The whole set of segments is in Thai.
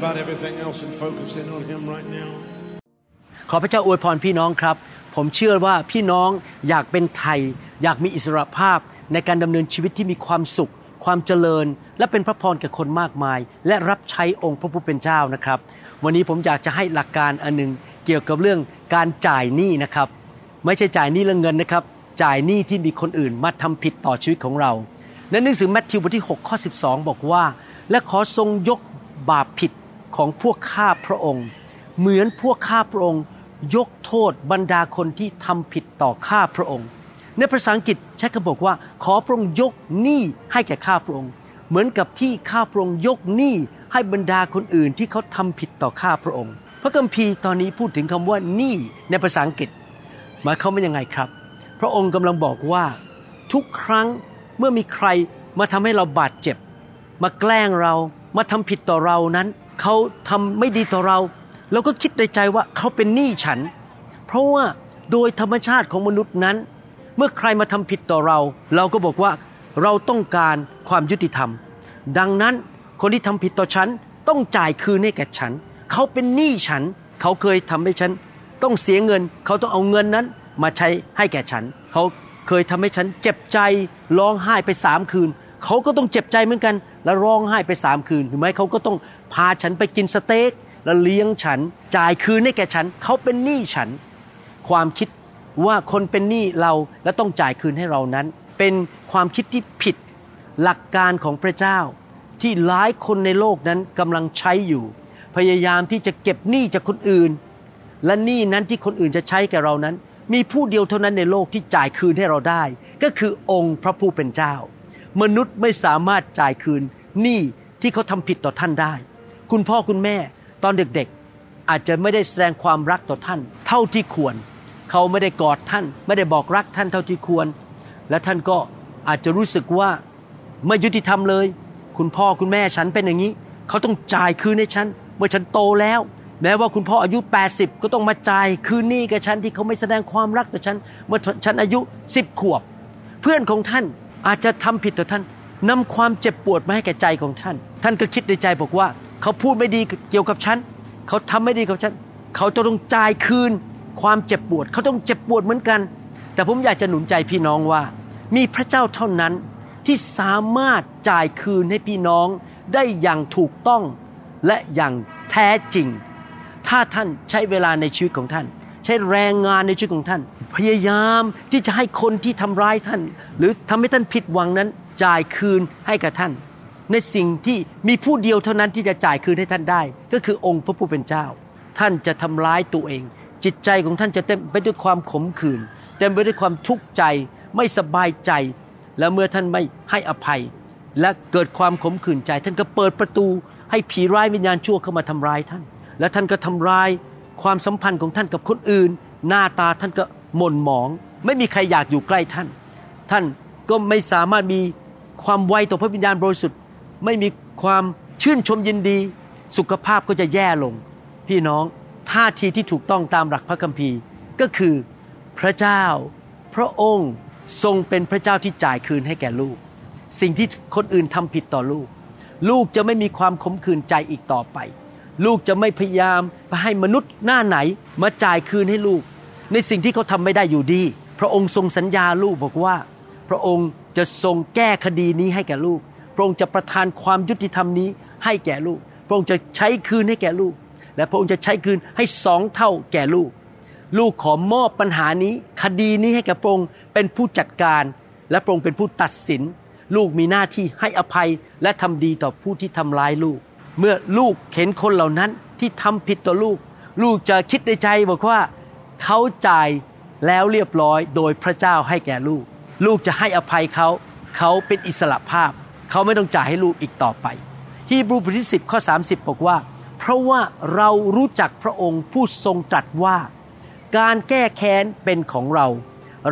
about everything else and focus in on Him right now. ขอพระเจ้าอวยพรพี่น้องครับ ผมเชื่อว่าพี่น้องอยากเป็นไทย อยากมีอิสระภาพในการดำเนินชีวิตที่มีความสุข ความเจริญ และเป็นพระพรแก่คนมากมาย และรับใช้องค์พระผู้เป็นเจ้านะครับ วันนี้ผมอยากจะให้หลักการอันหนึงเกี่ยวกับเรื่องการจ่ายหนี้นะครับ ไม่ใช่จ่ายหนี้เรื่องเงินนะครับ จ่ายหนี้ที่มีคนอื่นมาทำผิดต่อชีวิตของเราในหนังสือแมทธิวบทที่6ข้อ12 บอกว่า และขอทรงยกบาปผิด ของพวกข้าพระองค์ เหมือนพวกข้าพระองค์ ยกโทษบรรดาคนที่ทำผิดต่อข้าพระองค์ ในภาษาอังกฤษใช้คำบอกว่า ขอพระองค์ยกหนี้ให้แก่ข้าพระองค์ เหมือนกับที่ข้าพระองค์ยกหนี้ให้บรรดาคนอื่นที่เขาทำผิดต่อข้าพระองค์ พระคัมภีร์ตอนนี้พูดถึงคำว่าหนี้ในภาษาอังกฤษหมายความว่ายังไงครับ พระองค์กำลังบอกว่าทุกครั้งเมื่อมีใครมาทำให้เราบาดเจ็บ มาแกล้งเรามาทำผิดต่อเรานั้น เขาทำไม่ดีต่อเราเราก็คิดในใจว่าเขาเป็นหนี้ฉัน เพราะว่าโดยธรรมชาติของมนุษย์นั้น เมื่อใครมาทำผิดต่อเรา เราก็บอกว่าเราต้องการความยุติธรรม ดังนั้นคนที่ทำผิดต่อฉันต้องจ่ายคืนให้แก่ฉัน เขาเป็นหนี้ฉัน เขาเคยทำให้ฉัน ต้องเสียเงิน เขาต้องเอาเงินนั้นมาใช้ให้แก่ฉัน เขาเคยทำให้ฉันเจ็บใจร้องไห้ไปสามคืน เขาก็ต้องเจ็บใจเหมือนกัน แล้วร้องไห้ไปสามคืนถูกไหมเขาก็ต้องพาฉันไปกินสเต็กแล้วเลี้ยงฉัน จ่ายคืนให้แก่ฉัน เขาเป็นหนี้ฉัน ความคิดว่าคนเป็นหนี้เราและต้องจ่ายคืนให้เรานั้น เป็นความคิดที่ผิดหลักการของพระเจ้า ที่หลายคนในโลกนั้นกำลังใช้อยู่ พยายามที่จะเก็บหนี้จากคนอื่น และหนี้นั้นที่คนอื่นจะใช้แก่เรานั้น มีผู้เดียวเท่านั้นในโลกที่จ่ายคืนให้เราได้ ก็คือองค์พระผู้เป็นเจ้า มนุษย์ไม่สามารถจ่ายคืนหนี้ที่เขาทำผิดต่อท่านได้ คุณพ่อคุณแม่ตอนเด็กๆ อาจจะไม่ได้แสดงความรักต่อท่าน เท่าที่ควร เขาไม่ได้กอดท่าน ไม่ได้บอกรักท่านเท่าที่ควร และท่านก็อาจจะรู้สึกว่าไม่ยุติธรรมเลย คุณพ่อคุณแม่ฉันเป็นอย่างนี้ เขาต้องจ่ายคืนให้ฉัน เมื่อฉันโตแล้ว แม้ว่าคุณพ่ออายุ 80 ก็ต้องมาจ่ายคืนหนี้กับฉันที่เขาไม่แสดงความรักต่อฉัน เมื่อฉันอายุ 10 ขวบ เพื่อนของท่าน อาจจะทำผิดต่อท่านนำความเจ็บปวดมาให้แก่ใจของท่าน ท่านก็คิดในใจบอกว่า เขาพูดไม่ดีเกี่ยวกับฉัน เขาทำไม่ดีกับฉัน เขาจะต้องจ่ายคืน ความเจ็บปวด เขาต้องเจ็บปวดเหมือนกัน แต่ผมอยากจะหนุนใจพี่น้องว่า มีพระเจ้าเท่านั้นที่สามารถจ่ายคืนให้พี่น้องได้อย่างถูกต้องและอย่างแท้จริง ถ้าท่านใช้เวลาในชีวิตของท่าน ใช้แรงงานในชีวิตของท่าน พยายามที่จะให้คนที่ทำร้ายท่าน หรือทำให้ท่านผิดหวังนั้น จ่ายคืนให้กับท่าน ในสิ่งที่มีผู้เดียวเท่านั้นที่จะจ่ายคืนให้ท่านได้ ก็คือองค์พระผู้เป็นเจ้า ท่านจะทำร้ายตัวเอง จิตใจของท่านจะเต็มไปด้วยความขมขื่นเต็มไปด้วยความทุกข์ใจ ไม่สบายใจ และเมื่อท่านไม่ให้อภัย และเกิดความขมขื่นใจ ท่านก็เปิดประตูให้ผีร้ายวิญญาณชั่วเข้ามาทำร้ายท่าน และท่านก็ทำร้าย ความสัมพันธ์ของท่านกับคนอื่น หน้าตาท่านก็หม่นหมอง ไม่มีใครอยากอยู่ใกล้ท่าน ท่านก็ไม่สามารถมีความไวต่อพระวิญญาณบริสุทธิ์ ไม่มีความชื่นชมยินดี สุขภาพก็จะแย่ลง พี่น้องท่าทีที่ถูกต้องตามหลักพระคัมภีร์ก็คือพระเจ้า พระองค์ทรงเป็นพระเจ้าที่จ่ายคืนให้แก่ลูก สิ่งที่คนอื่นทำผิดต่อลูก ลูกจะไม่มีความขมขื่นใจอีกต่อไป ลูกจะไม่พยายามให้มนุษย์หน้าไหนมาจ่ายคืนให้ลูก ในสิ่งที่เขาทำไม่ได้อยู่ดี พระองค์ทรงสัญญาลูกบอกว่า พระองค์จะทรงแก้คดีนี้ให้แก่ลูก พระองค์จะประทานความยุติธรรมนี้ให้แก่ลูก พระองค์จะใช้คืนให้แก่ลูก และพระองค์จะใช้คืนให้สองเท่าแก่ลูก ลูกขอมอบปัญหานี้ คดีนี้ให้แก่พระองค์เป็นผู้จัดการ และพระองค์เป็นผู้ตัดสิน ลูกมีหน้าที่ให้อภัยและทำดีต่อผู้ที่ทำร้ายลูก เมื่อลูกเห็นคนเหล่านั้นที่ทำผิดต่อลูก ลูกจะคิดในใจบอกว่าเขาจ่ายแล้วเรียบร้อย โดยพระเจ้าให้แก่ลูก ลูกจะให้อภัยเขา เขาเป็นอิสระภาพ เขาไม่ต้องจ่ายให้ลูกอีกต่อไปฮีบรูบทที่10ข้อ30 บอกว่า เพราะว่าเรารู้จักพระองค์ผู้ทรงตรัสว่า การแก้แค้นเป็นของเรา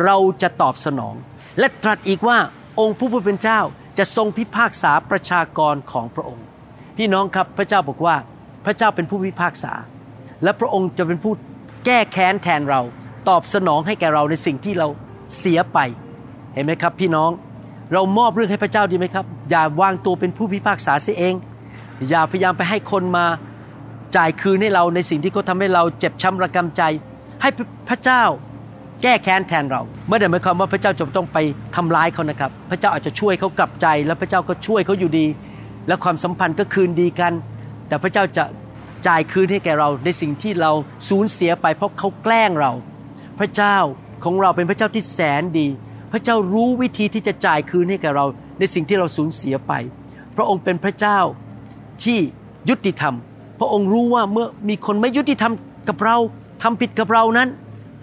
เราจะตอบสนอง และตรัสอีกว่าองค์ผู้เป็นเจ้าจะทรงพิพากษาประชากรของพระองค์ พี่น้องครับพระเจ้าบอกว่าพระเจ้าเป็นผู้พิพากษา และพระองค์จะเป็นผู้แก้แค้นแทนเรา ตอบสนองให้แก่เราในสิ่งที่เราเสียไป เห็นไหมครับ พี่น้องเรามอบเรื่องให้พระเจ้าดีไหมครับ อย่าวางตัวเป็นผู้พิพากษาเสียเอง อย่าพยายามไปให้คนมาจ่ายคืนให้เราในสิ่งที่เขาทาให้เราเจ็บช้ำระกำใจ ให้พระเจ้าแก้แค้นแทนเราไม่ได้หมายความว่าพระเจ้าจะต้องไปทำร้ายเขานะครับ พระเจ้าอาจจะช่วยเขากลับใจ แล้วพระเจ้าก็ช่วยเขาอยู่ดี และความสัมพันธ์ก็คืนดีกัน แต่พระเจ้าจะจ่ายคืนให้แก่เราในสิ่งที่เราสูญเสียไปเพราะเขาแกล้งเรา พระเจ้าของเราเป็นพระเจ้าที่แสนดี พระเจ้ารู้วิธีที่จะจ่ายคืนให้แก่เราในสิ่งที่เราสูญเสียไป พระองค์เป็นพระเจ้าที่ยุติธรรม พระองค์รู้ว่าเมื่อมีคนไม่ยุติธรรมกับเราทำผิดกับเรานั้น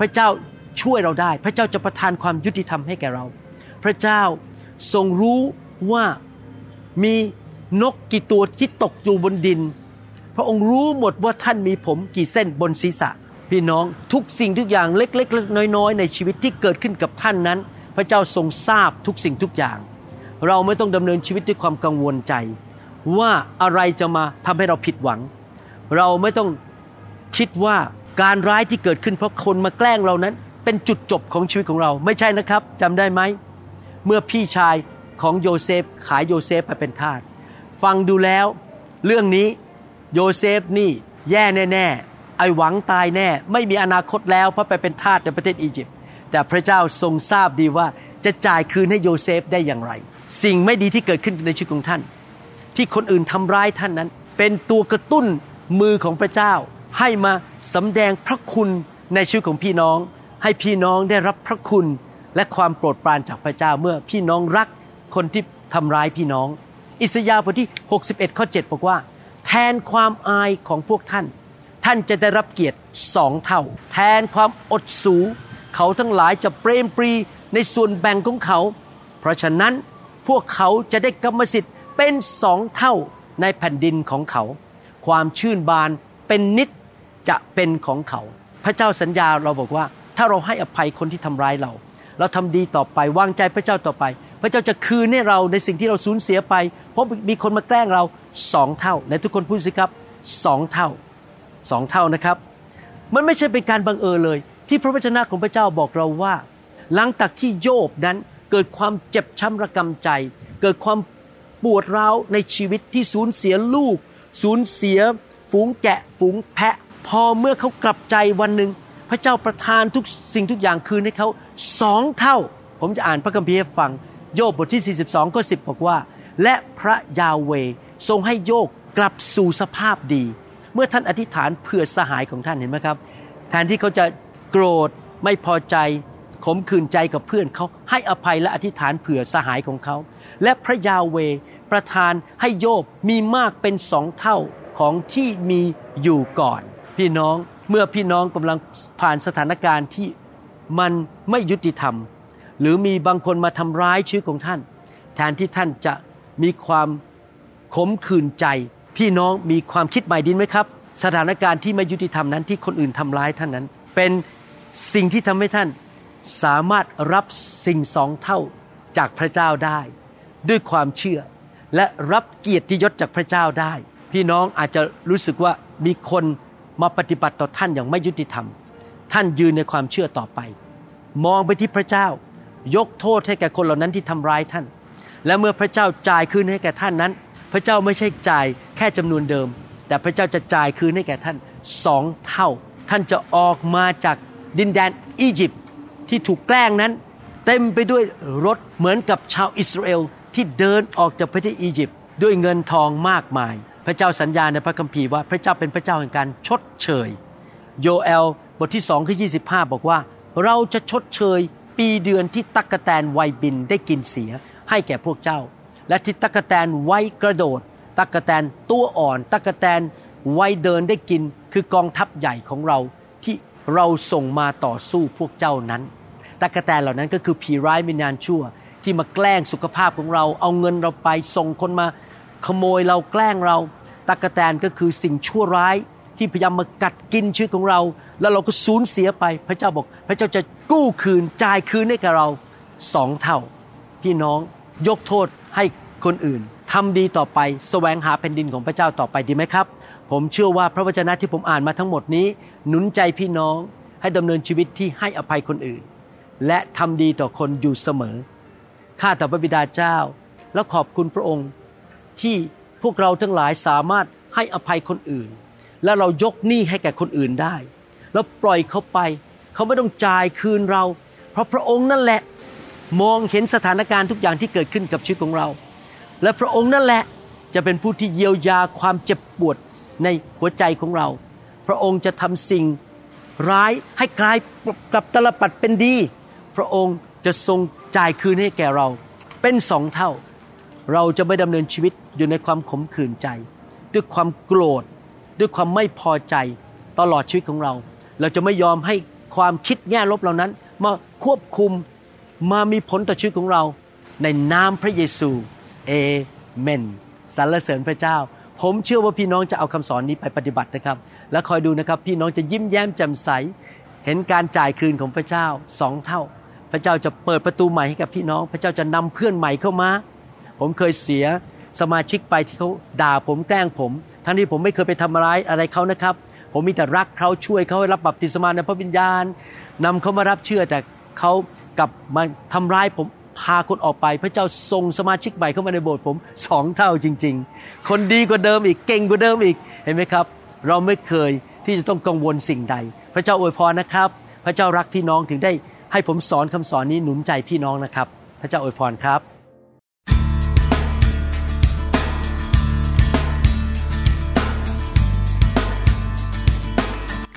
พระเจ้าช่วยเราได้ พระเจ้าจะประทานความยุติธรรมให้แก่เรา พระเจ้าทรงรู้ว่ามี นกกี่ตัวที่ตกอยู่บนดิน พระองค์รู้หมดว่าท่านมีผมกี่เส้นบนศีรษะ พี่น้องทุกสิ่งทุกอย่างเล็กๆน้อยๆ ในชีวิตที่เกิดขึ้นกับท่านนั้น พระเจ้าทรงทราบทุกสิ่งทุกอย่าง เราไม่ต้องดำเนินชีวิตด้วยความกังวลใจ ว่าอะไรจะมาทำให้เราผิดหวัง เราไม่ต้องคิดว่าการร้ายที่เกิดขึ้นเพราะคนมาแกล้งเรานั้น เป็นจุดจบของชีวิตของเราไม่ใช่นะครับจำได้ไหมเมื่อพี่ชายของโยเซฟขายโยเซฟไปเป็นทาส ฟังดูแล้ว เรื่องนี้โยเซฟนี่แย่แน่ๆไอหวังตายแน่ ไม่มีอนาคตแล้วเพราะไปเป็นทาสในประเทศอียิปต์แต่พระเจ้าทรงทราบดีว่าจะจ่ายคืนให้โยเซฟได้อย่างไร สิ่งไม่ดีที่เกิดขึ้นในชีวิตของท่าน ที่คนอื่นทำร้ายท่านนั้น เป็นตัวกระตุ้นมือของพระเจ้า ให้มาสำแดงพระคุณในชีวิตของพี่น้อง ให้พี่น้องได้รับพระคุณและความโปรดปรานจากพระเจ้าเมื่อพี่น้องรักคนที่ทำร้ายพี่น้อง อิสยาห์บทที่ 61 ข้อ 7 บอกว่า แทนความอายของพวกท่าน ท่านจะได้รับเกียรติสองเท่า แทนความอดสูเขาทั้งหลายจะเปรมปรีในส่วนแบ่งของเขา เพราะฉะนั้นพวกเขาจะได้กรรมสิทธิ์เป็นสองเท่าในแผ่นดินของเขา ความชื่นบานเป็นนิดจะเป็นของเขา พระเจ้าสัญญาเราบอกว่า ถ้าเราให้อภัยคนที่ทำร้ายเรา เราทำดีต่อไปวางใจพระเจ้าต่อไป พระเจ้าจะคืนให้เราในสิ่งที่เราสูญเสียไป เพราะมีคนมาแกล้งเราสองเท่าในทุกคนพูดสิครับสองเท่าสองเท่านะครับ มันไม่ใช่เป็นการบังเอิญเลย ที่พระวจนะของพระเจ้าบอกเราว่า หลังจากที่โยบนั้นเกิดความเจ็บช้ำระกำใจ เกิดความปวดร้าวในชีวิตที่สูญเสียลูก สูญเสีย ฝูงแกะ ฝูงแพะ พอเมื่อเขากลับใจวันหนึ่งพระเจ้าประทานทุกสิ่งทุกอย่างคืนให้เขาสองเท่า ผมจะอ่านพระคัมภีร์ให้ฟัง โยบบทที่ 42 ข้อ 10 บอกว่า และพระยาเวทรงให้โยกกลับสู่สภาพดี เมื่อท่านอธิษฐานเผื่อสหายของท่านเห็นไหมครับ แทนที่เขาจะโกรธไม่พอใจขมขื่นใจกับเพื่อนเขาให้อภัยและอธิษฐานเผื่อสหายของเขา และพระยาเวประทานให้โยบมีมากเป็นสองเท่าของที่มีอยู่ก่อน พี่น้องเมื่อพี่น้องกำลังผ่านสถานการณ์ที่มันไม่ยุติธรรม หรือมีบางคนมาทำร้ายชีวิตของท่าน แทนที่ท่านจะมีความขมขื่นใจ พี่น้องมีความคิดใหม่ดินไหมครับ สถานการณ์ที่ไม่ยุติธรรมนั้นที่คนอื่นทำร้ายท่านนั้น เป็นสิ่งที่ทำให้ท่านสามารถรับสิ่งสองเท่าจากพระเจ้าได้ ด้วยความเชื่อ และรับเกียรติยศจากพระเจ้าได้ พี่น้องอาจจะรู้สึกว่ามีคนมาปฏิบัติต่อท่านอย่างไม่ยุติธรรม ท่านยืนในความเชื่อต่อไป มองไปที่พระเจ้า ยกโทษให้แก่คนเหล่านั้นที่ทำร้ายท่าน และเมื่อพระเจ้าจ่ายคืนให้แก่ท่านนั้น พระเจ้าไม่ใช่จ่ายแค่จำนวนเดิม แต่พระเจ้าจะจ่ายคืนให้แก่ท่านสองเท่า ท่านจะออกมาจากดินแดนอียิปต์ที่ถูกแกล้งนั้น เต็มไปด้วยรถเหมือนกับชาวอิสราเอลที่เดินออกจากประเทศอียิปต์ด้วยเงินทองมากมาย พระเจ้าสัญญาในพระคัมภีร์ว่าพระเจ้าเป็นพระเจ้าแห่งการชดเชย โยเอลบทที่สองข้อ25บอกว่า เราจะชดเชย ปีเดือนที่ตักกแตนไวบินได้กินเสียให้แก่พวกเจ้า และที่ตักกแตนไวกระโดด ตักกแตนตัวอ่อน ตักกแตนไวเดินได้กินคือกองทัพใหญ่ของเราที่เราส่งมาต่อสู้พวกเจ้านั้น ตักกแตนเหล่านั้นก็คือผีร้ายวิญญาณชั่ว ที่มาแกล้งสุขภาพของเรา เอาเงินเราไปส่งคนมาขโมยเราแกล้งเรา ตักกแตนก็คือสิ่งชั่วร้าย ที่พยายามมากัดกินชีวิตของเรา แล้วเราก็สูญเสียไป พระเจ้าบอก พระเจ้าจะกู้คืนจ่ายคืนให้กับเราสองเท่า พี่น้องยกโทษให้คนอื่นทำดีต่อไปแสวงหาแผ่นดินของพระเจ้าต่อไปดีไหมครับ ผมเชื่อว่าพระวจนะที่ผมอ่านมาทั้งหมดนี้ หนุนใจพี่น้องให้ดำเนินชีวิตที่ให้อภัยคนอื่น และทำดีต่อคนอยู่เสมอข้าแต่พระบิดาเจ้า และขอบคุณพระองค์ที่พวกเราทั้งหลายสามารถให้อภัยคนอื่น และเรายกหนี้ให้แก่คนอื่นได้ แล้วปล่อยเขาไป เขาไม่ต้องจ่ายคืนเรา เพราะพระองค์นั่นแหละ มองเห็นสถานการณ์ทุกอย่างที่เกิดขึ้นกับชีวิตของเรา และพระองค์นั่นแหละจะเป็นผู้ที่เยียวยาความเจ็บปวดในหัวใจของเรา พระองค์จะทำสิ่งร้ายให้กลายกลับตลปัดเป็นดี พระองค์จะทรงจ่ายคืนให้แก่เรา เป็นสองเท่า เราจะไม่ดำเนินชีวิตอยู่ในความขมขื่นใจ ด้วยความโกรธ ด้วยความไม่พอใจตลอดชีวิตของเรา เราจะไม่ยอมให้ความคิดแง่ลบเหล่านั้น มาควบคุมมามีผลต่อชีวิตของเรา ในนามพระเยซูเอเมนสรรเสริญพระเจ้า ผมเชื่อว่าพี่น้องจะเอาคำสอนนี้ไปปฏิบัตินะครับ และคอยดูนะครับ พี่น้องจะยิ้มแย้มแจ่มใส เห็นการจ่ายคืนของพระเจ้าสองเท่า พระเจ้าจะเปิดประตูใหม่ให้กับพี่น้อง พระเจ้าจะนำเพื่อนใหม่เข้ามา ผมเคยเสียสมาชิกไปที่เขาด่าผมแกล้งผม ทั้งที่ผมไม่เคยไปทำร้ายอะไรเขานะครับ ผมมีแต่รักเขาช่วยเขาให้รับบัพติศมาในพระวิญญาณนำเขามารับเชื่อแต่เขากลับมาทำร้ายผมพาคนออกไป พระเจ้าส่งสมาชิกใหม่เข้ามาในโบสถ์ผมสองเท่าจริง ๆ คนดีกว่าเดิมอีกเก่งกว่าเดิมอีกเห็นไหมครับ เราไม่เคยที่จะต้องกังวลสิ่งใด พระเจ้าอวยพรนะครับ พระเจ้ารักพี่น้องถึงได้ให้ผมสอนคำสอนนี้หนุนใจพี่น้องนะครับ พระเจ้าอวยพรครับ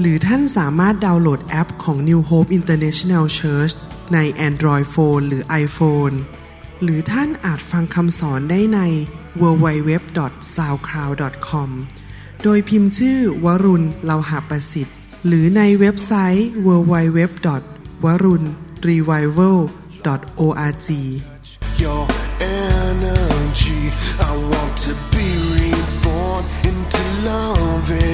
หรือท่านสามารถดาวน์โหลดแอปของ New Hope International Church ใน Android Phone หรือ iPhone หรือท่านอาจฟังคำสอนได้ใน www.soundcloud.com โดยพิมพ์ชื่อวรุณเลาหาประสิทธิ์ หรือในเว็บไซต์ www. วรุณ revival org Your energy I want to be reborn into loving